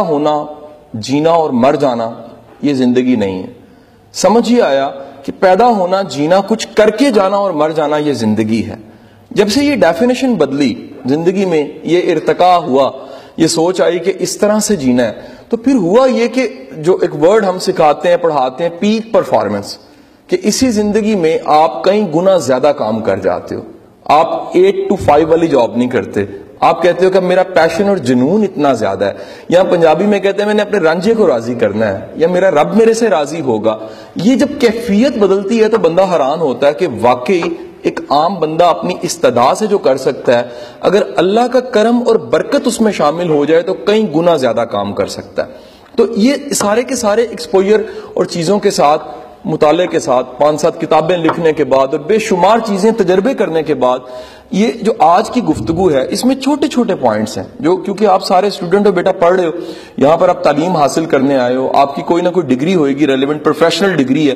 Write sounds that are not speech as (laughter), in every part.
ہونا، جینا اور مر جانا، یہ زندگی نہیں ہے۔ سمجھ یہ آیا کہ پیدا ہونا، جینا، کچھ کر کے جانا اور مر جانا، یہ زندگی ہے۔ جب سے یہ ڈیفینیشن بدلی زندگی میں، یہ ارتقا ہوا، یہ سوچ آئی کہ اس طرح سے جینا ہے، تو پھر ہوا یہ کہ جو ایک ورڈ ہم سکھاتے ہیں، پڑھاتے ہیں پیک پرفارمنس کہ اسی زندگی میں آپ کئی گنا زیادہ کام کر جاتے ہو۔ آپ ایٹ ٹو فائیو والی جاب نہیں کرتے۔ آپ کہتے ہو کہ میرا پیشن اور جنون اتنا زیادہ ہے. یا پنجابی میں کہتے ہیں، میں نے اپنے رانجے کو راضی کرنا ہے. یا میرا رب میرے سے راضی ہوگا. یہ جب کیفیت بدلتی ہے تو بندہ حیران ہوتا ہے کہ واقعی ایک عام بندہ اپنی استدا سے جو کر سکتا ہے، اگر اللہ کا کرم اور برکت اس میں شامل ہو جائے تو کئی گنا زیادہ کام کر سکتا ہے. تو یہ سارے کے سارے ایکسپوئر اور چیزوں کے ساتھ مطالعے کے ساتھ پانچ سات کتابیں لکھنے کے بعد اور بے شمار چیزیں تجربے کرنے کے بعد، یہ جو آج کی گفتگو ہے، اس میں چھوٹے چھوٹے پوائنٹس ہیں جو کیونکہ آپ سارے اسٹوڈنٹ ہو، بیٹا پڑھ رہے ہو، یہاں پر آپ تعلیم حاصل کرنے آئے ہو، آپ کی کوئی نہ کوئی ڈگری ہوئے گی ریلیونٹ پروفیشنل ڈگری ہے۔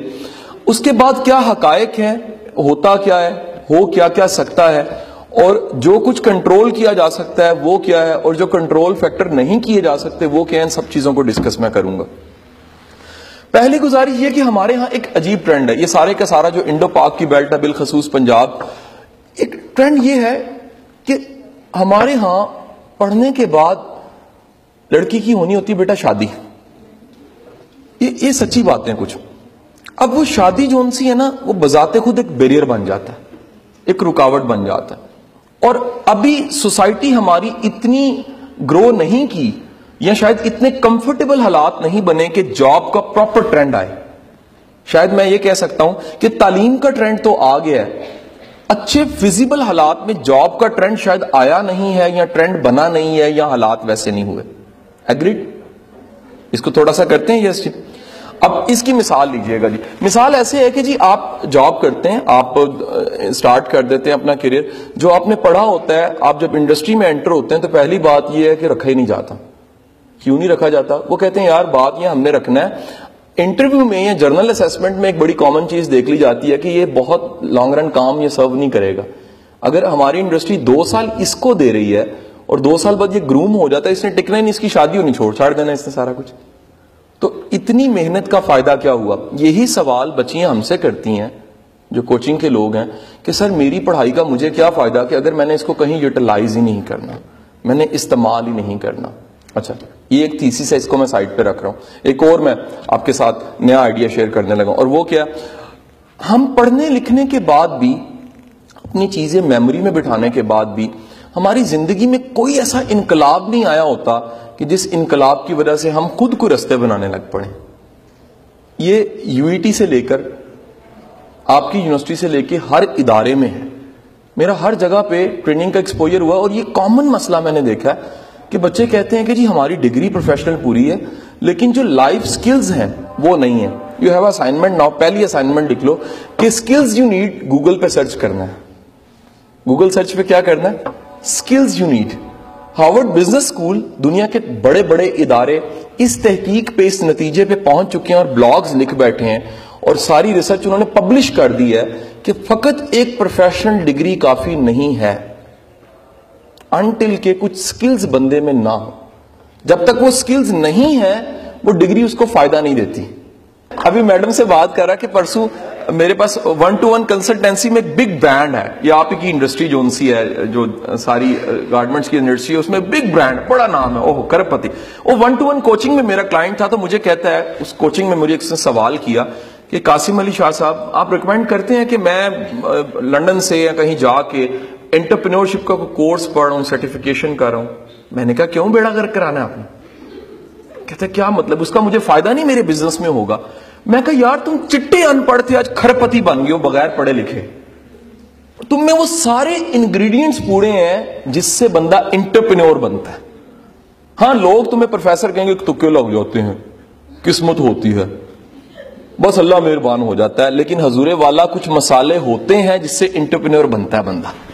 اس کے بعد کیا حقائق ہیں؟ ہوتا کیا ہے؟ ہو کیا کیا سکتا ہے؟ اور جو کچھ کنٹرول کیا جا سکتا ہے، وہ کیا ہے؟ اور جو کنٹرول فیکٹر نہیں کیے جا سکتے، وہ کیا ان سب چیزوں کو ڈسکس میں کروں گا۔ پہلی گزارش یہ کہ ہمارے ہاں ایک عجیب ٹرینڈ ہے، یہ سارے کا سارا جو انڈو پاک کی بیلٹ ہے، بالخصوص پنجاب، ایک ٹرینڈ یہ ہے کہ ہمارے ہاں پڑھنے کے بعد لڑکی کی ہونی ہوتی بیٹا شادی۔ یہ یہ سچی باتیں کچھ۔ اب وہ شادی جو ان سی ہے نا، وہ بذات خود ایک بیریئر بن جاتا ہے، ایک رکاوٹ بن جاتا ہے۔ اور ابھی سوسائٹی ہماری اتنی گرو نہیں کی یا شاید اتنے کمفرٹیبل حالات نہیں بنے کہ جاب کا پراپر ٹرینڈ آئے۔ شاید میں یہ کہہ سکتا ہوں کہ تعلیم کا ٹرینڈ تو آ گیا ہے۔ اچھے فزیبل حالات میں جاب کا ٹرینڈ شاید آیا نہیں ہے یا ٹرینڈ بنا نہیں ہے یا حالات ویسے نہیں ہوئے۔ اگریڈ اس کو تھوڑا سا کرتے ہیں یس جی اب اس کی مثال لیجیے گا جی۔ مثال ایسے ہے کہ جی آپ جاب کرتے ہیں، آپ سٹارٹ کر دیتے ہیں اپنا کیریئر جو آپ نے پڑھا ہوتا ہے، آپ جب انڈسٹری میں انٹر ہوتے ہیں تو پہلی بات یہ ہے کہ رکھا ہی نہیں جاتا۔ کیوں نہیں رکھا جاتا؟ وہ کہتے ہیں، یار، بات یہ ہم نے رکھنا ہے. انٹرویو میں یا جرنل اسیسمنٹ میں ایک بڑی کامن چیز دیکھ لی جاتی ہے کہ یہ بہت لانگ رن کام یہ سرو نہیں کرے گا۔ اگر ہماری انڈسٹری دو سال اس کو دے رہی ہے اور دو سال بعد یہ گروم ہو جاتا ہے، اس نے ٹکنا ہی نہیں، اس کی شادی ہونی چھوڑ، چھاڑ دینا اس نے سارا کچھ۔ تو اتنی محنت کا فائدہ کیا ہوا؟ یہی سوال بچیاں ہم سے کرتی ہیں، جو کوچنگ کے لوگ ہیں، کہ سر، میری پڑھائی کا مجھے کیا فائدہ کہ اگر میں نے اس کو کہیں یوٹیلائز ہی نہیں کرنا، میں نے استعمال ہی نہیں کرنا؟ اچھا یہ ایک تھیسس ہے اس کو میں سائٹ پہ رکھ رہا ہوں۔ ایک اور میں آپ کے ساتھ نیا آئیڈیا شیئر کرنے لگا اور وہ کیا ہم پڑھنے لکھنے کے بعد بھی، اپنی چیزیں میموری میں بٹھانے کے بعد بھی، ہماری زندگی میں کوئی ایسا انقلاب نہیں آیا ہوتا کہ جس انقلاب کی وجہ سے ہم خود کو رستے بنانے لگ پڑے یہ یو ای ٹی سے لے کر، آپ کی یونیورسٹی سے لے کے ہر ادارے میں ہے۔ میرا ہر جگہ پہ ٹریننگ کا ایکسپوجر ہوا اور یہ کامن مسئلہ میں نے دیکھا ہے۔ کہ بچے کہتے ہیں کہ جی ہماری ڈگری پروفیشنل پوری ہے، لیکن جو لائف سکلز ہیں وہ نہیں ہے یو ہیو اسائنمنٹ ناؤ پہلی اسائنمنٹ لکھ لو کہ سکلز یو نیڈ گوگل پہ سرچ کرنا ہے۔ گوگل سرچ پہ کیا کرنا ہے؟ Skills you need Harvard business school دنیا کے بڑے بڑے ادارے اس تحقیق پہ، اس نتیجے پہ پہنچ چکے ہیں اور بلاگز لکھ بیٹھے ہیں۔ اور ساری ریسرچ انہوں نے پبلش کر دی ہے کہ فقط ایک پروفیشنل ڈگری کافی نہیں ہے۔ انٹل کے کچھ سکلز بندے میں نہ ہو۔ جب تک وہ سکلز نہیں ہے وہ ڈگری اس کو فائدہ نہیں دیتی۔ ابھی میڈم سے بات کر رہا کہ پرسوں میرے پاس ون ٹو ون کنسلٹینسی میں ایک بگ برانڈ ہے۔ یہ آپ کی انڈسٹری جو سی ہے، جو ساری گارمنٹس کی انڈسٹری ہے، اس میں بگ برانڈ بڑا نام ہے۔ اوہ، کرپتی۔ وہ ون ٹو ون کوچنگ میں میرا کلائنٹ تھا تو مجھے کہتا ہے، اس کوچنگ میں مجھے ایک سوال کیا کہ قاسم علی شاہ صاحب، آپ ریکمینڈ کرتے ہیں کہ میں لنڈن سے یا کہیں جا کے انٹرپرینورشپ کا کوئی کورس پڑھ رہا ہوں سرٹیفکیشن کر رہا ہوں. میں نے کہا، کیوں بیڑا کر کرانا ہے آپ نے? کہتے کیا مطلب؟ اس کا مجھے فائدہ نہیں میرے بزنس میں ہوگا. میں کہا، یار، تم چٹے ان پڑھ تھے، آج کھرپتی بن گئے ہو بغیر پڑھے لکھے. تم میں وہ سارے انگریڈینٹس پورے ہیں جس سے بندہ انٹرپرینور بنتا ہے. ہاں لوگ تمہیں پروفیسر کہیں گے کہ تکے لگ جاتے ہیں؟ قسمت ہوتی ہے. بس اللہ مہربان ہو جاتا ہے، لیکن حضور والا کچھ مسالے ہوتے ہیں جس سے انٹرپرینور بنتا ہے بندہ.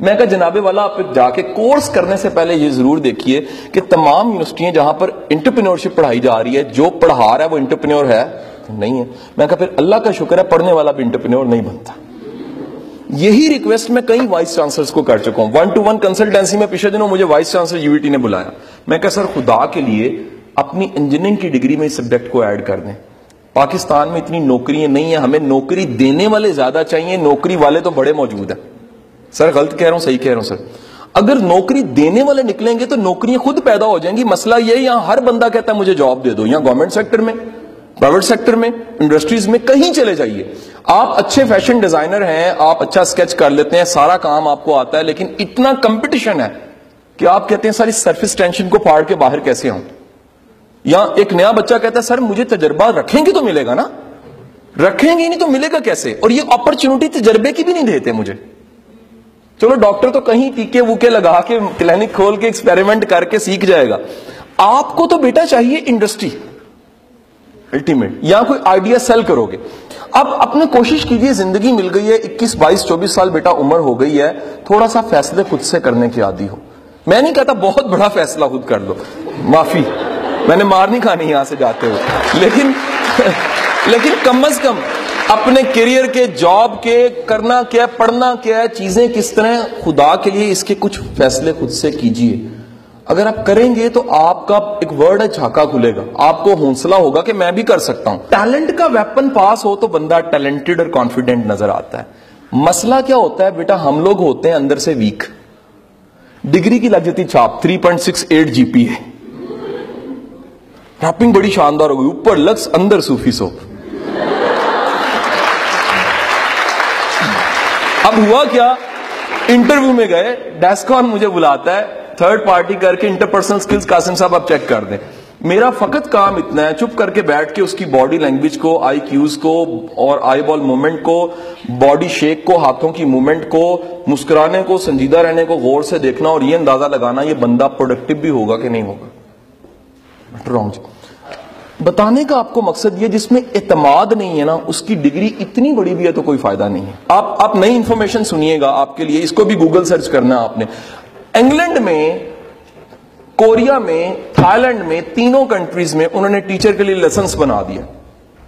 میں کہا جناب والا، آپ جا کے کورس کرنے سے پہلے یہ ضرور دیکھیے کہ تمام یونیورسٹیاں جہاں پر انٹرپرینورشپ پڑھائی جا رہی ہے، جو پڑھا رہا ہے وہ انٹرپرینور ہے، نہیں ہے۔ میں کہا پھر اللہ کا شکر ہے، پڑھنے والا بھی انٹرپرینور نہیں بنتا۔ یہی ریکویسٹ میں کئی وائس چانسلرز کو کر چکا ہوں۔ ون ٹو ون کنسلٹینسی میں پچھلے دنوں مجھے وائس چانسلر یو ٹی نے بلایا۔ میں کہا، سر، خدا کے لیے اپنی انجینئرنگ کی ڈگری میں اس سبجیکٹ کو ایڈ کر دیں۔ پاکستان میں اتنی نوکریاں نہیں ہیں، ہمیں نوکری دینے والے زیادہ چاہیے، نوکری والے تو بڑے موجود ہیں۔ سر، غلط کہہ رہا ہوں، صحیح کہہ رہا ہوں، سر۔ اگر نوکری دینے والے نکلیں گے تو نوکریاں خود پیدا ہو جائیں گی۔ مسئلہ یہ یہاں ہر بندہ کہتا ہے، مجھے جاب دے دو۔ یہاں گورنمنٹ سیکٹر میں پرائیویٹ سیکٹر میں انڈسٹریز میں، کہیں چلے جائیے۔ آپ اچھے فیشن ڈیزائنر ہیں، آپ اچھا سکیچ کر لیتے ہیں، سارا کام آپ کو آتا ہے، لیکن اتنا کمپٹیشن ہے کہ آپ کہتے ہیں ساری سرفس ٹینشن کو پاڑ کے باہر کیسے آؤں؟ یا ایک نیا بچہ کہتا ہے، سر، مجھے تجربہ رکھیں گے تو ملے گا نا؟ رکھیں گے نہیں تو ملے گا کیسے؟ اور یہ اپرچونٹی تجربے کی بھی نہیں دیتے مجھے۔ چلو ڈاکٹر تو کہیں ٹیکے ووکے لگا کے کلینک کھول کے ایکسپیریمنٹ کر کے سیکھ جائے گا۔ آپ کو تو بیٹا چاہیے انڈسٹری۔ الٹیمیٹ یا کوئی آئیڈیا سیل کرو گے اب اپنے کوشش کیجیے، زندگی مل گئی ہے، اکیس، بائیس، چوبیس سال بیٹا عمر ہو گئی ہے، تھوڑا سا فیصلے خود سے کرنے کی عادی ہو۔ میں نہیں کہتا بہت بڑا فیصلہ خود کر لو معافی۔ میں نے مار نہیں کھانی یہاں سے جاتے ہوئے۔ لیکن (laughs) لیکن کم از کم اپنے کیریئر کے جاب کے، کرنا کیا، پڑھنا کیا ہے چیزیں کس طرح خدا کے لیے اس کے کچھ فیصلے خود سے کیجیے۔ اگر آپ کریں گے تو آپ کا ایک ورڈ ہے چھاکا کھلے گا۔ آپ کو حوصلہ ہوگا کہ میں بھی کر سکتا ہوں۔ ٹیلنٹ کا ویپن پاس ہو تو بندہ ٹیلنٹڈ اور کانفیڈنٹ نظر آتا ہے۔ مسئلہ کیا ہوتا ہے؟ بیٹا، ہم لوگ ہوتے ہیں اندر سے ویک ڈگری کی لگ جاتی چھاپ۔ 3.68 جی پی ہے۔ ریپنگ بڑی شاندار ہو گئی۔ اوپر لکس، اندر صوفی سوپ اب ہوا کیا؟ انٹرویو میں گئے ڈیسکان مجھے بلاتا ہے تھرڈ پارٹی کر کے انٹرپرسنل سکلز قاسم صاحب آپ چیک کر دیں۔ میرا فقط کام اتنا ہے، چپ کر کے بیٹھ کے اس کی باڈی لینگویج کو آئی کیوز کو اور آئی بال مومنٹ کو باڈی شیک کو، ہاتھوں کی مومنٹ کو، مسکرانے کو، سنجیدہ رہنے کو، غور سے دیکھنا اور یہ اندازہ لگانا یہ بندہ پروڈکٹیو بھی ہوگا کہ نہیں ہوگا۔ رانگ جی بتانے کا آپ کو مقصد یہ جس میں اعتماد نہیں ہے نا، اس کی ڈگری اتنی بڑی بھی ہے تو کوئی فائدہ نہیں ہے۔ آپ آپ نئی انفارمیشن سنیے گا آپ کے لیے، اس کو بھی گوگل سرچ کرنا ہے آپ نے۔ انگلینڈ میں، کوریا میں تھا لینڈ میں، تینوں کنٹریز میں انہوں نے ٹیچر کے لیے لائسنس بنا دیا۔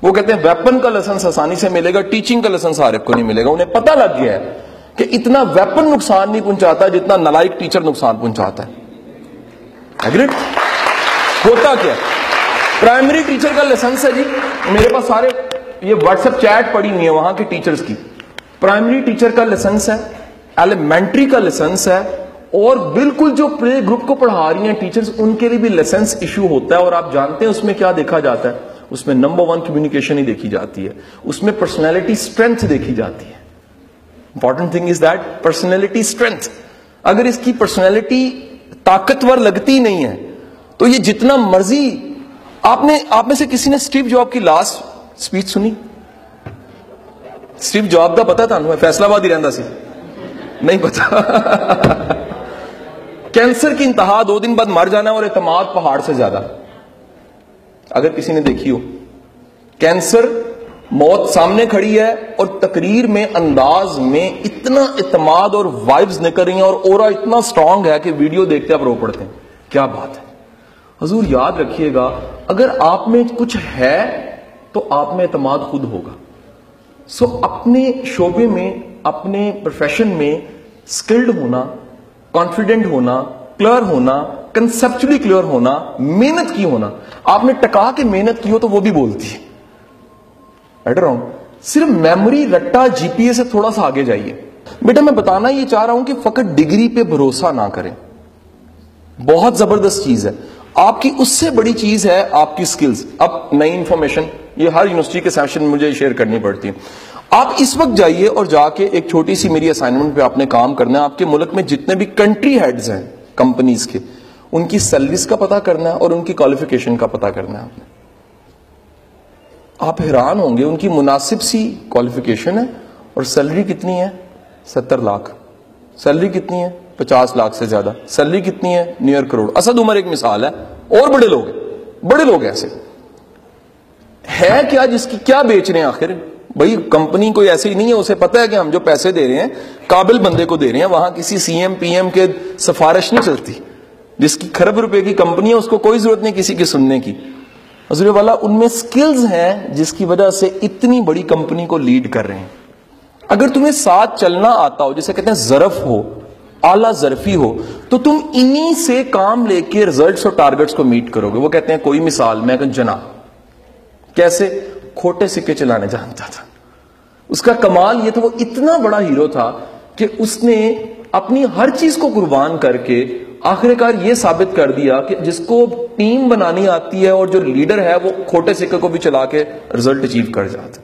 وہ کہتے ہیں ویپن کا لائسنس آسانی سے ملے گا ٹیچنگ کا لائسنس ہر ایک کو نہیں ملے گا۔ انہیں پتہ لگ گیا ہے کہ اتنا ویپن نقصان نہیں پہنچاتا جتنا نلائک ٹیچر نقصان پہنچاتا ہے۔ ہوتا کیا پرائمری ٹیچر کا لائسنس ہے جی۔ میرے پاس سارے یہ واٹس ایپ چیٹ پڑی ہوئی ہے وہاں کے ٹیچرز کی۔ پرائمری ٹیچر کا لائسنس ہے، ایلیمنٹری کا لائسنس ہے، اور بالکل جو پلے گروپ کو پڑھا رہی ہیں ٹیچرز، ان کے لیے بھی لائسنس ایشو ہوتا ہے، اور آپ جانتے ہیں اس میں کیا دیکھا جاتا ہے۔ اس میں نمبر ون کمیونیکیشن ہی دیکھی جاتی ہے۔ اس میں پرسنالٹی اسٹرینتھ دیکھی جاتی ہے۔ Important thing is that personality strength اگر اس کی پرسنالٹی طاقتور لگتی نہیں ہے، تو یہ جتنا مرضی آپ نے آپ میں سے کسی نے اسٹیو جاب کی لاسٹ اسپیچ سنی؟ اسٹیو جاب کا پتا تھا فیصلہ آباد ہی رہتا سی۔ نہیں پتا۔ کینسر کی انتہا دو دن بعد مر جانا اور اعتماد پہاڑ سے زیادہ۔ اگر کسی نے دیکھی ہو۔ کینسر موت سامنے کھڑی ہے اور تقریر میں انداز میں اتنا اعتماد اور وائبز نکل رہی ہیں اور اورا اتنا سٹرونگ ہے کہ ویڈیو دیکھتے آپ رو پڑتے ہیں۔ کیا بات ہے؟ حضور یاد رکھیے گا، اگر آپ میں کچھ ہے تو آپ میں اعتماد خود ہوگا۔ سو اپنے شعبے میں، اپنے پروفیشن میں سکلڈ ہونا کانفیڈنٹ ہونا کلیئر ہونا کنسپچلی کلیئر ہونا، محنت کی ہونا۔ آپ نے ٹکا کے محنت کی ہو تو وہ بھی بولتی۔ ہے صرف میموری رٹا جی پی اے سے تھوڑا سا آگے جائیے۔ بیٹا، میں بتانا یہ چاہ رہا ہوں کہ فقط ڈگری پہ بھروسہ نہ کریں۔ بہت زبردست چیز ہے۔ آپ کی اس سے بڑی چیز ہے آپ کی سکلز اب نئی انفارمیشن یہ ہر یونیورسٹی کے سیشن مجھے شیئر کرنی پڑتی. ہے آپ اس وقت جائیے اور جا کے ایک چھوٹی سی میری اسائنمنٹ پہ آپ نے کام کرنا ہے. آپ کے ملک میں جتنے بھی کنٹری ہیڈز ہیں کمپنیز کے، ان کی سیلریز کا پتا کرنا ہے اور ان کی کوالیفیکیشن کا پتا کرنا ہے آپ نے. آپ حیران ہوں گے، ان کی مناسب سی کوالیفیکیشن ہے اور سیلری کتنی ہے؟ ستر لاکھ. سیلری کتنی ہے؟ پچاس لاکھ سے زیادہ۔ سیلری کتنی ہے؟ نیئر کروڑ۔ اسد عمر ایک مثال ہے۔ اور بڑے لوگ ہیں۔ بڑے لوگ ایسے۔ ہے کیا جس کی کیا بیچ رہے ہیں آخر؟ بھائی، کمپنی کوئی ایسی نہیں ہے، اسے پتا ہے کہ ہم جو پیسے دے رہے ہیں، قابل بندے کو دے رہے ہیں، وہاں کسی سی ایم پی ایم کے سفارش نہیں چلتی۔ جس کی خرب روپے کی کمپنی ہے، اس کو کوئی ضرورت نہیں کسی کے سننے کی۔ حضور والا، ان میں سکلز ہیں جس کی وجہ سے اتنی بڑی کمپنی کو لیڈ کر رہے ہیں۔ اگر تمہیں ساتھ چلنا آتا ہو، جسے کہتے ہیں ظرف ہو اعلی ظرفی ہو، تو تم انہی سے کام لے کے ریزلٹس اور ٹارگٹس کو میٹ کرو گے وہ کہتے ہیں، کوئی مثال، میں جنا کیسے؟ کھوٹے سکے چلانے جانتا تھا۔ اس کا کمال یہ تھا، وہ اتنا بڑا ہیرو تھا کہ اس نے اپنی ہر چیز کو قربان کر کے آخر کار یہ ثابت کر دیا کہ جس کو ٹیم بنانی آتی ہے اور جو لیڈر ہے، وہ کھوٹے سکے کو بھی چلا کے رزلٹ اچیو کر جاتا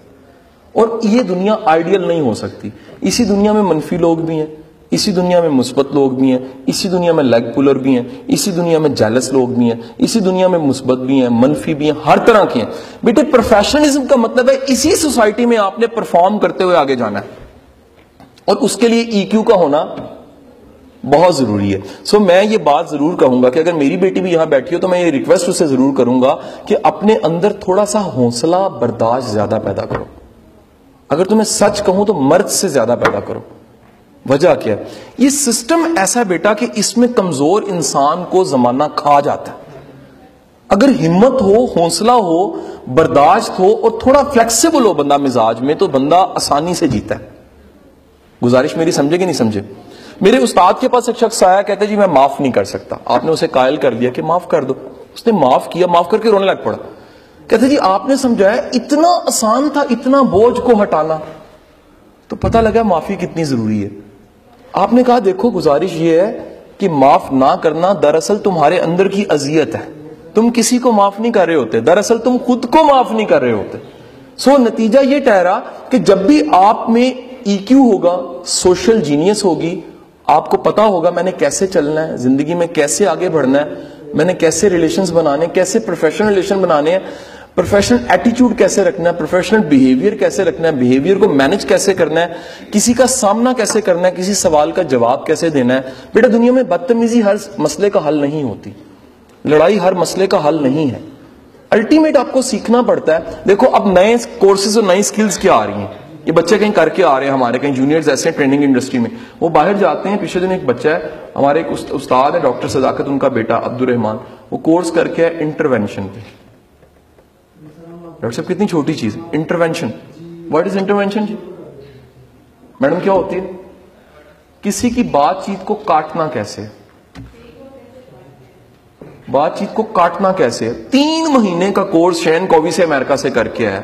اور یہ دنیا آئیڈیل نہیں ہو سکتی۔ اسی دنیا میں منفی لوگ بھی ہیں۔ اسی دنیا میں مثبت لوگ بھی ہیں، اسی دنیا میں لیگ پولر بھی ہیں، اسی دنیا میں جیلس لوگ بھی ہیں، اسی دنیا میں مثبت بھی ہیں، منفی بھی ہیں، ہر طرح کے ہیں۔ بیٹے پروفیشنلزم کا مطلب ہے اسی سوسائٹی میں آپ نے پرفارم کرتے ہوئے آگے جانا ہے۔ اور اس کے لیے ای کیو کا ہونا بہت ضروری ہے۔ سو میں یہ بات ضرور کہوں گا کہ اگر میری بیٹی بھی یہاں بیٹھی ہو تو میں یہ ریکویسٹ اسے ضرور کروں گا کہ اپنے اندر تھوڑا سا حوصلہ برداشت زیادہ پیدا کرو۔ اگر تمہیں سچ کہوں تو مرد سے زیادہ پیدا کرو۔ وجہ کیا یہ سسٹم ایسا بیٹا کہ اس میں کمزور انسان کو زمانہ کھا جاتا ہے۔ اگر ہمت ہو، حوصلہ ہو، برداشت ہو اور تھوڑا فلیکسیبل ہو بندہ مزاج میں، تو بندہ آسانی سے جیتا ہے۔ گزارش میری سمجھے کہ نہیں سمجھے؟ میرے استاد کے پاس ایک شخص آیا کہتے جی میں معاف نہیں کر سکتا۔ آپ نے اسے قائل کر دیا کہ معاف کر دو۔ اس نے معاف کیا، معاف کر کے رونے لگ پڑا۔ کہتے جی آپ نے سمجھایا اتنا آسان تھا، اتنا بوجھ کو ہٹانا۔ تو پتہ لگا معافی کتنی ضروری ہے۔ آپ نے کہا دیکھو گزارش یہ ہے کہ معاف نہ کرنا دراصل تمہارے اندر کی اذیت ہے۔ تم کسی کو معاف نہیں کر رہے ہوتے، دراصل تم خود کو معاف نہیں کر رہے ہوتے۔ سو نتیجہ یہ ٹہرا کہ جب بھی آپ میں ای کیو ہوگا، سوشل جینیس ہوگی، آپ کو پتا ہوگا میں نے کیسے چلنا ہے، زندگی میں کیسے آگے بڑھنا ہے، میں نے کیسے ریلیشنز بنانے، کیسے پروفیشنل ریلیشن بنانے ہیں۔ پروفیشنل ایٹیچیوڈ کیسے رکھنا ہے? پروفیشنل بیہیویئر کیسے رکھنا ہے? بیہیویئر کو مینج کیسے کرنا ہے? کسی کا سامنا کیسے کرنا ہے؟ کسی سوال کا جواب کیسے دینا ہے؟ بیٹا، دنیا میں بدتمیزی ہر مسئلے کا حل نہیں ہوتی۔ لڑائی ہر مسئلے کا حل نہیں ہے۔ الٹیمیٹ آپ کو سیکھنا پڑتا ہے۔ دیکھو، اب نئے کورسز اور نئی سکلز کیا آ رہی ہیں؟ یہ بچے کہیں کر کے آ رہے ہیں ہمارے، کہیں جونیئرز ایسے ہیں ٹریننگ انڈسٹری میں۔ وہ باہر جاتے ہیں، پیچھے دن ایک بچہ ہے، ہمارے ایک استاد ہے، ڈاکٹر صداقت، ان کا بیٹا عبد الرحمان وہ کورس کر کے ہے انٹروینشن پہ۔ ڈاکٹر صاحب کتنی چھوٹی چیز انٹروینشن واٹ از انٹروینشن جی میڈم کیا ہوتی ہے کسی کی بات چیت کو کاٹنا کیسے بات چیت کو کاٹنا کیسے تین مہینے کا کورس شین کووی سے امریکہ سے کر کے ہے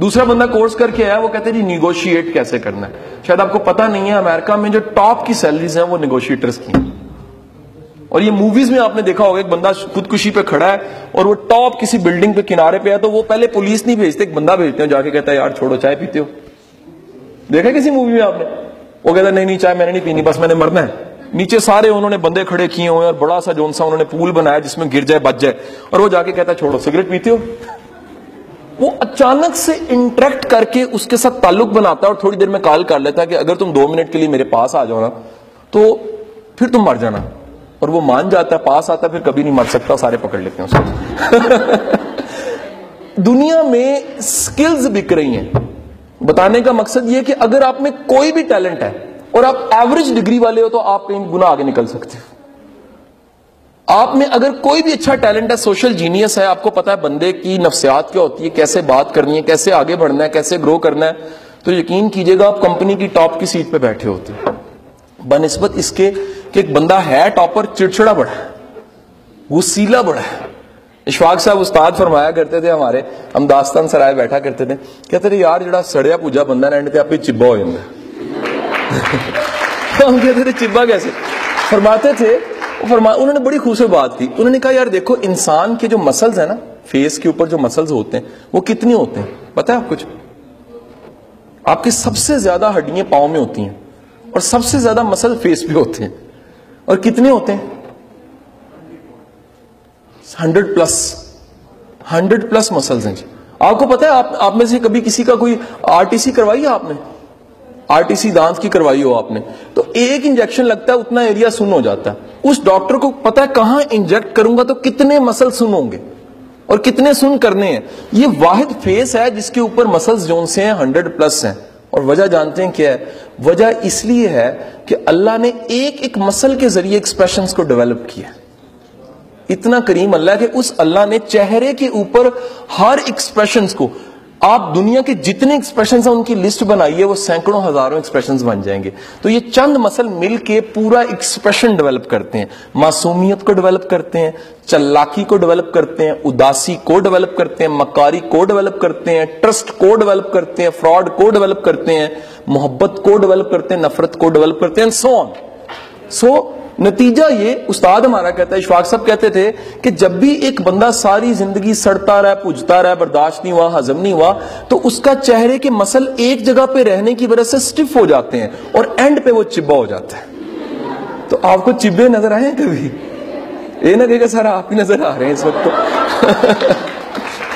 دوسرا بندہ کورس کر کے آیا وہ کہتے ہیں جی نیگوشیٹ کیسے کرنا ہے شاید آپ کو پتا نہیں ہے امریکہ میں جو ٹاپ کی سیلریز ہیں وہ نیگوشیٹرز کی ہیں اور یہ موویز میں آپ نے دیکھا ہوگا، ایک بندہ خودکشی پہ کھڑا ہے اور وہ ٹاپ کسی بلڈنگ پہ کنارے پہ ہے، تو وہ پہلے پولیس نہیں بھیجتے، ایک بندہ بھیجتے ہیں، جا کے کہتا ہے، یار چھوڑو، چائے پیتے ہو۔ دیکھا کسی مووی میں آپ نے؟ وہ کہتا ہے، نہیں نہیں، چائے میں نے نہیں پینی، بس میں نے مرنا ہے۔ نیچے سارے انہوں نے بندے کھڑے کیے ہوئے اور بڑا سا جون سا انہوں نے پول بنایا جس میں گر جائے، بچ جائے۔ اور وہ جا کے کہتا ہے، چھوڑو سگریٹ پیتے ہو؟ وہ اچانک سے انٹریکٹ کر کے اس کے ساتھ تعلق بناتا ہے اور تھوڑی دیر میں کال کر لیتا ہے کہ اگر تم دو منٹ کے لیے میرے پاس آ جاؤ نا، تو پھر تم مر جانا۔ اور وہ مان جاتا ہے، پاس آتا ہے، پھر کبھی نہیں مر سکتا سارے پکڑ لیتے ہیں اس (laughs) دنیا میں سکلز بک رہی ہیں۔ بتانے کا مقصد یہ کہ اگر آپ میں کوئی بھی ٹیلنٹ ہے اور آپ ایوریج ڈگری والے ہو تو آپ کہیں گنا آگے نکل سکتے ہو۔ آپ میں اگر کوئی بھی اچھا ٹیلنٹ ہے سوشل جینیس ہے، آپ کو پتا ہے بندے کی نفسیات کیا ہوتی ہے، کیسے بات کرنی ہے، کیسے آگے بڑھنا ہے، کیسے گرو کرنا ہے، تو یقین کیجیے گا آپ کمپنی کی ٹاپ کی سیٹ پہ بیٹھے ہوتے ہیں بنسبت اس کے کہ ایک بندہ ہے ٹاپر چڑچڑا بڑا ہے وہ سیلا بڑا ہے۔ اشفاق صاحب، استاد فرمایا کرتے تھے ہمارے، ہم داستان سرائے بیٹھا کرتے تھے کہتے تھے یار جڑا سڑیا پوجا بندہ رہنے تھے آپ ہی چبا ہو جاتا (laughs) ہم کہتے تھے چبا کیسے؟ فرماتے تھے فرما، انہوں نے بڑی خوبصورت بات کی۔ انہوں نے کہا، یار دیکھو، انسان کے جو مسلز ہیں نا فیس کے اوپر جو مسلز ہوتے ہیں، وہ کتنی ہوتے ہیں؟ پتہ ہے آپ کچھ؟ آپ کی سب سے زیادہ ہڈیاں پاؤں میں ہوتی ہیں اور سب سے زیادہ مسل فیس پہ ہوتے ہیں۔ اور کتنے ہوتے ہیں؟ Hundred plus hundred plus muscles ہیں جی۔ آپ کو پتا ہے، آپ آپ میں سے کبھی کسی کا کوئی آر ٹی سی کروائی ہے آپ نے؟ آر ٹی سی دانت کی کروائی ہو آپ نے۔ تو ایک انجیکشن لگتا ہے، اتنا ایریا سن ہو جاتا ہے۔ اس ڈاکٹر کو پتا ہے کہاں انجیکٹ کروں گا تو کتنے مسل سن ہوں گے؟ اور کتنے سن کرنے ہیں؟ یہ واحد فیس ہے جس کے اوپر مسلز جون سے ہیں ہنڈریڈ پلس ہیں۔ اور وجہ جانتے ہیں کیا ہے؟ وجہ اس لیے ہے کہ اللہ نے ایک ایک مسل کے ذریعے ایکسپریشنز کو ڈیولپ کیا اتنا کریم اللہ کہ اس اللہ نے چہرے کے اوپر ہر ایکسپریشنز کو آپ دنیا کے جتنے ایکسپریشن ہیں ان کی لسٹ بنائیے وہ سینکڑوں ہزاروں ایکسپریشن بن جائیں گے۔ تو یہ چند مسل مل کے پورا ایکسپریشن ڈیولپ کرتے ہیں۔ معصومیت کو ڈیولپ کرتے ہیں چلاکی کو ڈیولپ کرتے ہیں اداسی کو ڈیولپ کرتے ہیں مکاری کو ڈیولپ کرتے ہیں ٹرسٹ کو ڈیولپ کرتے ہیں فراڈ کو ڈیولپ کرتے ہیں محبت کو ڈیولپ کرتے ہیں نفرت کو ڈیولپ کرتے ہیں سو سو so, نتیجہ یہ استاد ہمارا کہتا ہے، اشفاق صاحب کہتے تھے کہ جب بھی ایک بندہ ساری زندگی سڑتا رہا پوجتا رہا برداشت نہیں ہوا، ہضم نہیں ہوا، تو اس کا چہرے کے مسل ایک جگہ پہ رہنے کی وجہ سے سٹف ہو جاتے ہیں اور اینڈ پہ وہ چبا ہو جاتا ہے۔ تو آپ کو چبے نظر آئے ہیں کبھی؟ یہ نہ کہے کہ سر آپ ہی نظر آ رہے ہیں اس وقت تو۔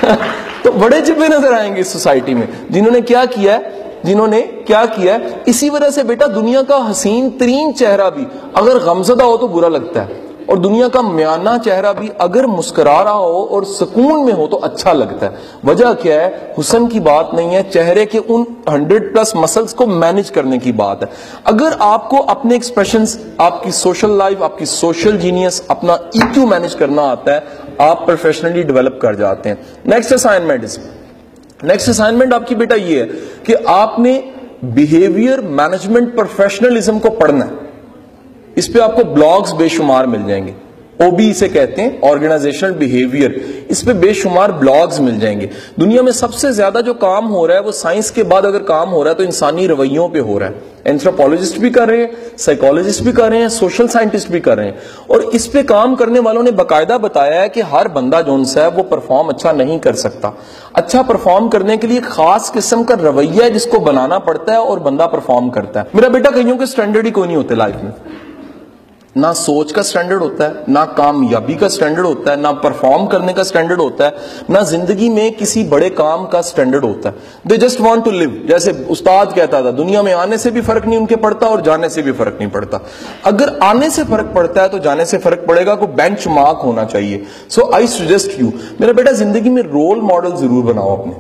(laughs) تو بڑے چبے نظر آئیں گے اس سوسائٹی میں۔ جنہوں نے کیا کیا ہے؟ جنہوں نے کیا کیا ہے؟ اسی وجہ سے بیٹا دنیا کا حسین ترین چہرہ بھی اگر غمزدہ ہو تو برا لگتا ہے، اور دنیا کا میانہ چہرہ بھی اگر مسکرا رہا ہو اور سکون میں ہو تو اچھا لگتا ہے۔ وجہ کیا ہے؟ حسن کی بات نہیں ہے، چہرے کے ان ہنڈریڈ پلس مسلز کو مینج کرنے کی بات ہے۔ اگر آپ کو اپنے ایکسپریشنز، آپ کی سوشل لائف، آپ کی سوشل جینیس، اپنا ای کیو مینج کرنا آتا ہے، آپ پروفیشنلی ڈیولپ کر جاتے ہیں۔ نیکسٹ اسائنمنٹ نیکسٹ اسائنمنٹ آپ کی بیٹا یہ ہے کہ آپ نے بیہیویئر مینجمنٹ پروفیشنلزم کو پڑھنا ہے۔ اس پہ آپ کو بلاگز بے شمار مل جائیں گے۔ او بی اسے کہتے ہیں آرگنائزیشنل بیہیویئر اس پہ بے شمار بلاگز مل جائیں گے. دنیا میں سب سے زیادہ جو کام ہو رہا ہے وہ سائنس کے بعد اگر کام ہو رہا ہے تو انسانی رویوں پہ ہو رہا ہے. اینتھروپولوجسٹ بھی کر رہے ہیں سائیکولوجسٹ بھی کر رہے ہیں سوشل سائنٹسٹ بھی کر رہے ہیں. اور اس پہ کام کرنے والوں نے باقاعدہ بتایا ہے کہ ہر بندہ جو ہے وہ پرفارم اچھا نہیں کر سکتا. اچھا پرفارم کرنے کے لیے خاص قسم کا رویہ ہے جس کو بنانا پڑتا ہے اور بندہ پرفارم کرتا ہے. میرا بیٹا کئیوں کے سٹینڈرڈ ہی کوئی نہیں ہوتے لائف میں. نہ سوچ کا سٹینڈرڈ ہوتا ہے، نہ کامیابی کا سٹینڈرڈ ہوتا ہے، نہ پرفارم کرنے کا سٹینڈرڈ ہوتا ہے، نہ زندگی میں کسی بڑے کام کا سٹینڈرڈ ہوتا ہے۔ They just want to live جیسے استاد کہتا تھا، دنیا میں آنے سے بھی فرق نہیں ان کے پڑتا اور جانے سے بھی فرق نہیں پڑتا۔ اگر آنے سے فرق پڑتا ہے تو جانے سے فرق پڑے گا، کوئی بینچ مارک ہونا چاہیے۔ سو آئی سجیسٹ یو میرا بیٹا زندگی میں رول ماڈل ضرور بناؤ اپنے۔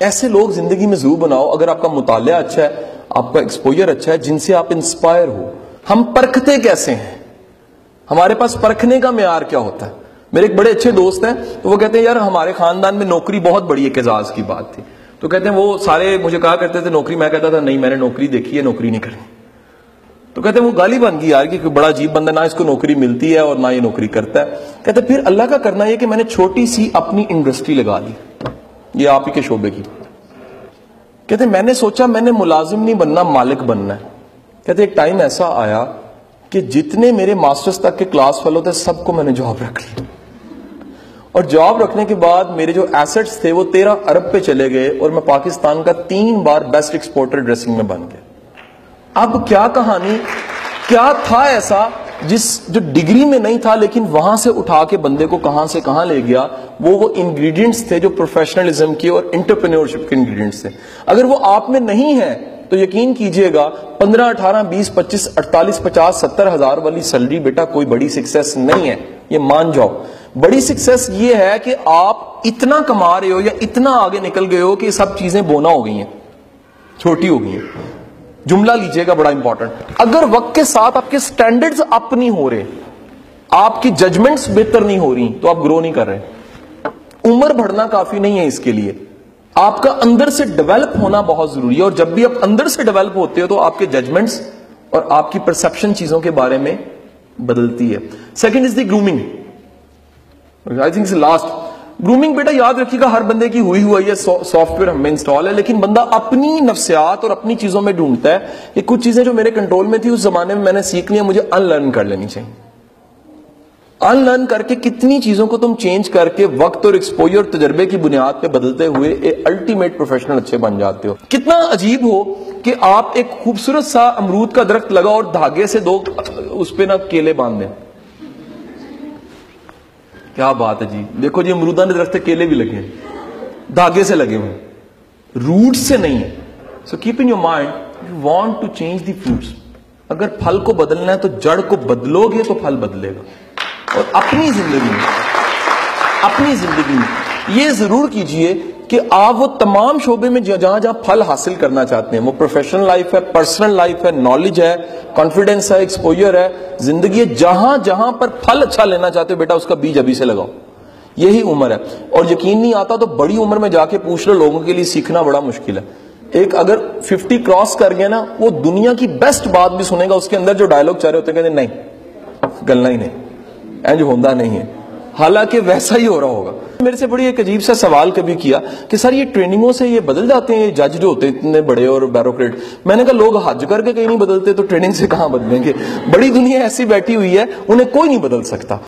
ایسے لوگ زندگی میں ضرور بناؤ، اگر آپ کا مطالعہ اچھا ہے، آپ کا ایکسپوئر اچھا ہے، جن سے آپ انسپائر ہو۔ ہم پرکھتے کیسے ہیں؟ ہمارے پاس پرکھنے کا معیار کیا ہوتا ہے؟ میرے ایک بڑے اچھے دوست ہیں، تو وہ کہتے ہیں، یار، ہمارے خاندان میں نوکری بہت بڑی ایک اعزاز کی بات تھی۔ تو کہتے ہیں، وہ سارے مجھے کہا کرتے تھے، نوکری، میں کہتا تھا، نہیں، میں نے نوکری دیکھی ہے، نوکری نہیں کرنی۔ تو کہتے ہیں، وہ گالی بن گئی یار، کہ بڑا عجیب بندہ نہ اس کو نوکری ملتی ہے اور نہ یہ نوکری کرتا ہے۔ کہتے پھر اللہ کا کرنا یہ کہ میں نے چھوٹی سی اپنی انڈسٹری لگا لی۔ یہ آپ ہی کے شعبے کی کہتے میں نے سوچا، میں نے ملازم نہیں بننا، مالک بننا ہے۔ کہتے ایک ٹائم ایسا آیا کہ جتنے میرے ماسٹرز تک کے کلاس فیلو تھے، سب کو میں نے جاب رکھ لی اور جاب رکھنے کے بعد میرے جو ایسٹس تھے، وہ تیرہ ارب پہ چلے گئے اور میں پاکستان کا تین بار بیسٹ ایکسپورٹر ڈریسنگ میں بن گیا۔ اب کیا کہانی، کیا تھا ایسا جس جو ڈگری میں نہیں تھا، لیکن وہاں سے اٹھا کے بندے کو کہاں سے کہاں لے گیا، وہ وہ انگریڈینٹس تھے جو پروفیشنلزم کے اور انٹرپرینورشپ کے انگریڈینٹس تھے۔ اگر وہ آپ میں نہیں ہے تو یقین کیجیے گا، پندرہ، اٹھارہ، بیس، پچیس اڑتالیس پچاس، ستر ہزار والی سیلری بیٹا کوئی بڑی سکسیس نہیں ہے، یہ مان جاؤ۔ بڑی سکسیس یہ ہے کہ آپ اتنا کما رہے ہو یا اتنا آگے نکل گئے ہو کہ سب چیزیں بونا ہو گئی ہیں، چھوٹی ہو گئی ہیں۔ جملہ لیجیے گا، بڑا امپورٹنٹ اگر وقت کے ساتھ آپ کے سٹینڈرڈز اپ نہیں ہو رہے، آپ کی ججمنٹس بہتر نہیں ہو رہی، تو آپ گرو نہیں کر رہے۔ عمر بڑھنا کافی نہیں ہے اس کے لیے۔ آپ کا اندر سے ڈیولپ ہونا بہت ضروری ہے اور جب بھی آپ اندر سے ڈیولپ ہوتے ہو تو آپ کے ججمنٹس اور آپ کی پرسپشن چیزوں کے بارے میں بدلتی ہے۔ Second is the grooming I think last grooming بیٹا یاد رکھیے گا، ہر بندے کی ہوئی ہوا یہ سافٹ ویئر ہمیں انسٹال ہے، لیکن بندہ اپنی نفسیات اور اپنی چیزوں میں ڈھونڈتا ہے۔ کہ کچھ چیزیں جو میرے کنٹرول میں تھی اس زمانے میں میں نے سیکھ لیا مجھے ان لرن کر لینی چاہیے۔ ان لرن کر کے کتنی چیزوں کو تم چینج کر کے وقت اور ایکسپوئر تجربے کی بنیاد پہ بدلتے ہوئے الٹیمیٹ پروفیشنل اچھے بن جاتے ہو کتنا عجیب ہو کہ آپ ایک خوبصورت سا امرود کا درخت لگا اور دھاگے سے دو اس پہ نہ کیلے باندھ دیں۔ کیا بات ہے جی؟ دیکھو جی امرودہ نے درخت کیلے بھی لگے ہیں۔ دھاگے سے لگے ہوئے روٹ سے نہیں ہے so keep in your mind you want to change the fruits اگر پھل کو بدلنا ہے تو جڑ کو بدلو گے تو پھل بدلے گا۔ اور اپنی زندگی میں اپنی زندگی میں یہ ضرور کیجیے کہ آپ وہ تمام شعبے میں جہاں جہاں پھل حاصل کرنا چاہتے ہیں، وہ پروفیشنل لائف ہے پرسنل لائف ہے نالج ہے کانفیڈنس ہے ایکسپوئر ہے، زندگی ہے، جہاں جہاں پر پھل اچھا لینا چاہتے ہو بیٹا، اس کا بیج ابھی سے لگاؤ۔ یہی عمر ہے۔ اور یقین نہیں آتا تو بڑی عمر میں جا کے پوچھ لو، لوگوں کے لیے سیکھنا بڑا مشکل ہے۔ ایک اگر ففٹی کراس کر گیا نا، وہ دنیا کی بیسٹ بات بھی سنے گا، اس کے اندر جو ڈائلوگ چاہ رہے ہوتے ہیں، کہتے ہیں نہیں، گلنا ہی نہیں۔ اینج ہوندہ نہیں ہے حالانکہ ویسا ہی ہو رہا ہوگا۔ میرے سے بڑی ایک عجیب سا سوال کبھی کیا کہ سر یہ ٹریننگوں سے یہ بدل جاتے ہیں؟ جج جو ہوتے ہیں اتنے بڑے اور بیروکریٹ میں نے کہا لوگ حج کر کے کہیں نہیں بدلتے تو ٹریننگ سے کہاں بدلیں گے؟ بڑی دنیا ایسی بیٹھی ہوئی ہے، انہیں کوئی نہیں بدل سکتا۔